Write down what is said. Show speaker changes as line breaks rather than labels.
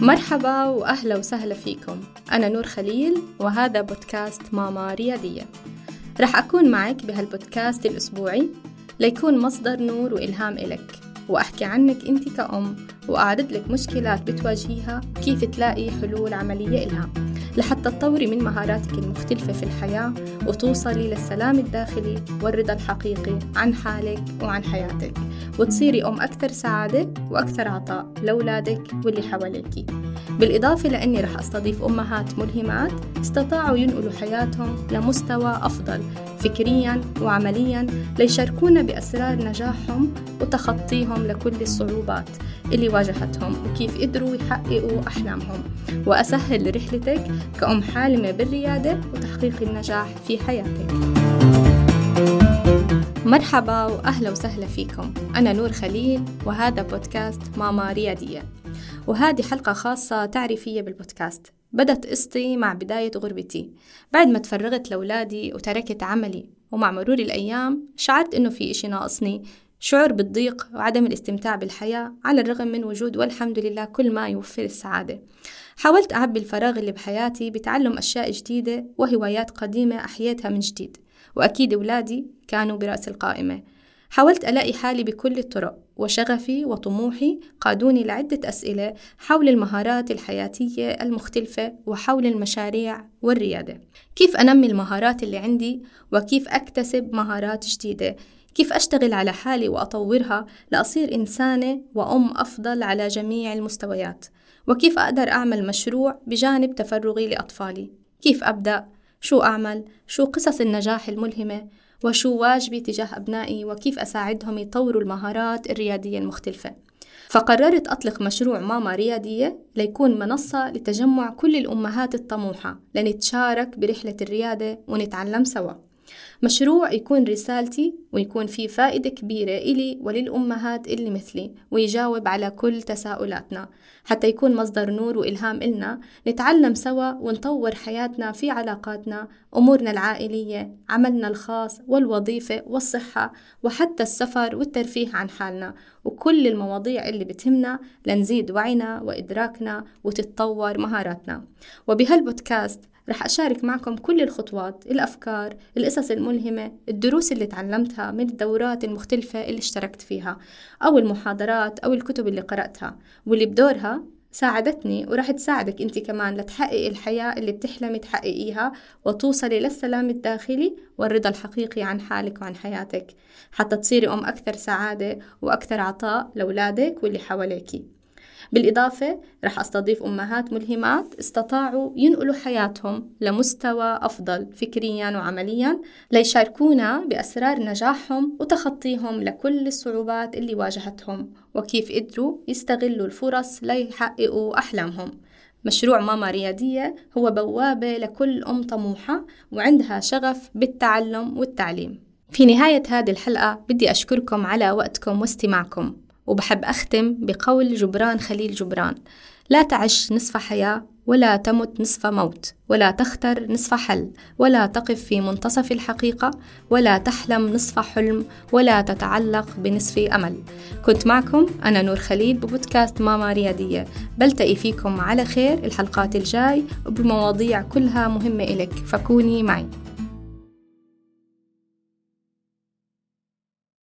مرحبا وأهلا وسهلا فيكم. أنا نور خليل وهذا بودكاست ماما ريادية رح أكون معك بهالبودكاست الأسبوعي ليكون مصدر نور وإلهام إلك وأحكي عنك أنت كأم وأعرض لك مشكلات بتواجهيها كيف تلاقي حلول عملية إلها لحتى تطوري من مهاراتك المختلفة في الحياة وتوصلي للسلام الداخلي والرضا الحقيقي عن حالك وعن حياتك. وتصيري أم أكثر سعادة وأكثر عطاء لأولادك واللي حواليكي بالإضافة لأني رح أستضيف أمهات ملهمات استطاعوا ينقلوا حياتهم لمستوى أفضل فكريا وعمليا ليشاركونا بأسرار نجاحهم وتخطيهم لكل الصعوبات اللي واجهتهم وكيف قدروا يحققوا أحلامهم. وأسهل رحلتك كأم حالمة بالريادة وتحقيق النجاح في حياتك. مرحبا وأهلا وسهلا فيكم. أنا نور خليل وهذا بودكاست ماما ريادية. وهذه حلقة خاصة تعريفية بالبودكاست. بدت قصتي مع بداية غربتي. بعد ما تفرغت لأولادي وتركت عملي ومع مرور الأيام شعرت إنه في إشي ناقصني. شعور بالضيق وعدم الاستمتاع بالحياة على الرغم من وجود والحمد لله كل ما يوفر السعادة. حاولت أعبي الفراغ اللي بحياتي بتعلم أشياء جديدة وهوايات قديمة أحييتها من جديد وأكيد أولادي كانوا برأس القائمة. حاولت ألاقي حالي بكل الطرق وشغفي وطموحي قادوني لعدة أسئلة حول المهارات الحياتية المختلفة وحول المشاريع والريادة. كيف أنمي المهارات اللي عندي وكيف أكتسب مهارات جديدة؟ كيف أشتغل على حالي وأطورها لأصير إنسانة وأم أفضل على جميع المستويات؟ وكيف أقدر أعمل مشروع بجانب تفرغي لأطفالي؟ كيف أبدأ؟ شو أعمل؟ شو قصص النجاح الملهمة؟ وشو واجبي تجاه أبنائي؟ وكيف أساعدهم يطوروا المهارات الريادية المختلفة؟ فقررت أطلق مشروع ماما ريادية ليكون منصة لتجمع كل الأمهات الطموحة لنتشارك برحلة الريادة ونتعلم سوا. مشروع يكون رسالتي ويكون فيه فائدة كبيرة إلي وللأمهات اللي مثلي ويجاوب على كل تساؤلاتنا. حتى يكون مصدر نور وإلهام إلنا نتعلم سوا ونطور حياتنا في علاقاتنا أمورنا العائلية عملنا الخاص والوظيفة والصحة وحتى السفر والترفيه عن حالنا. وكل المواضيع اللي بتهمنا لنزيد وعينا وإدراكنا وتتطور مهاراتنا. وبهالبودكاست رح أشارك معكم كل الخطوات الأفكار القصص الملهمة الدروس اللي تعلمتها من الدورات المختلفة اللي اشتركت فيها أو المحاضرات أو الكتب اللي قرأتها واللي بدورها ساعدتني ورح تساعدك أنت كمان لتحققي الحياة اللي بتحلمي تحققيها وتوصلي للسلام الداخلي والرضا الحقيقي عن حالك وعن حياتك. حتى تصيري أم أكثر سعادة وأكثر عطاء لأولادك واللي حواليكي. بالإضافة رح أستضيف أمهات ملهمات استطاعوا ينقلوا حياتهم لمستوى أفضل فكريا وعمليا ليشاركونا بأسرار نجاحهم وتخطيهم لكل الصعوبات اللي واجهتهم وكيف قدروا يستغلوا الفرص ليحققوا أحلامهم. مشروع ماما ريادية هو بوابة لكل أم طموحة وعندها شغف بالتعلم والتعليم. في نهاية هذه الحلقة بدي أشكركم على وقتكم واستماعكم. وبحب أختم بقول جبران خليل جبران. لا تعش نصف حياة ولا تمت نصف موت ولا تختر نصف حل ولا تقف في منتصف الحقيقة ولا تحلم نصف حلم ولا تتعلق بنصف أمل. كنت معكم أنا نور خليل ببودكاست ماما ريادية. بلتقي فيكم على خير الحلقات الجاي بمواضيع كلها مهمة إلك فكوني معي.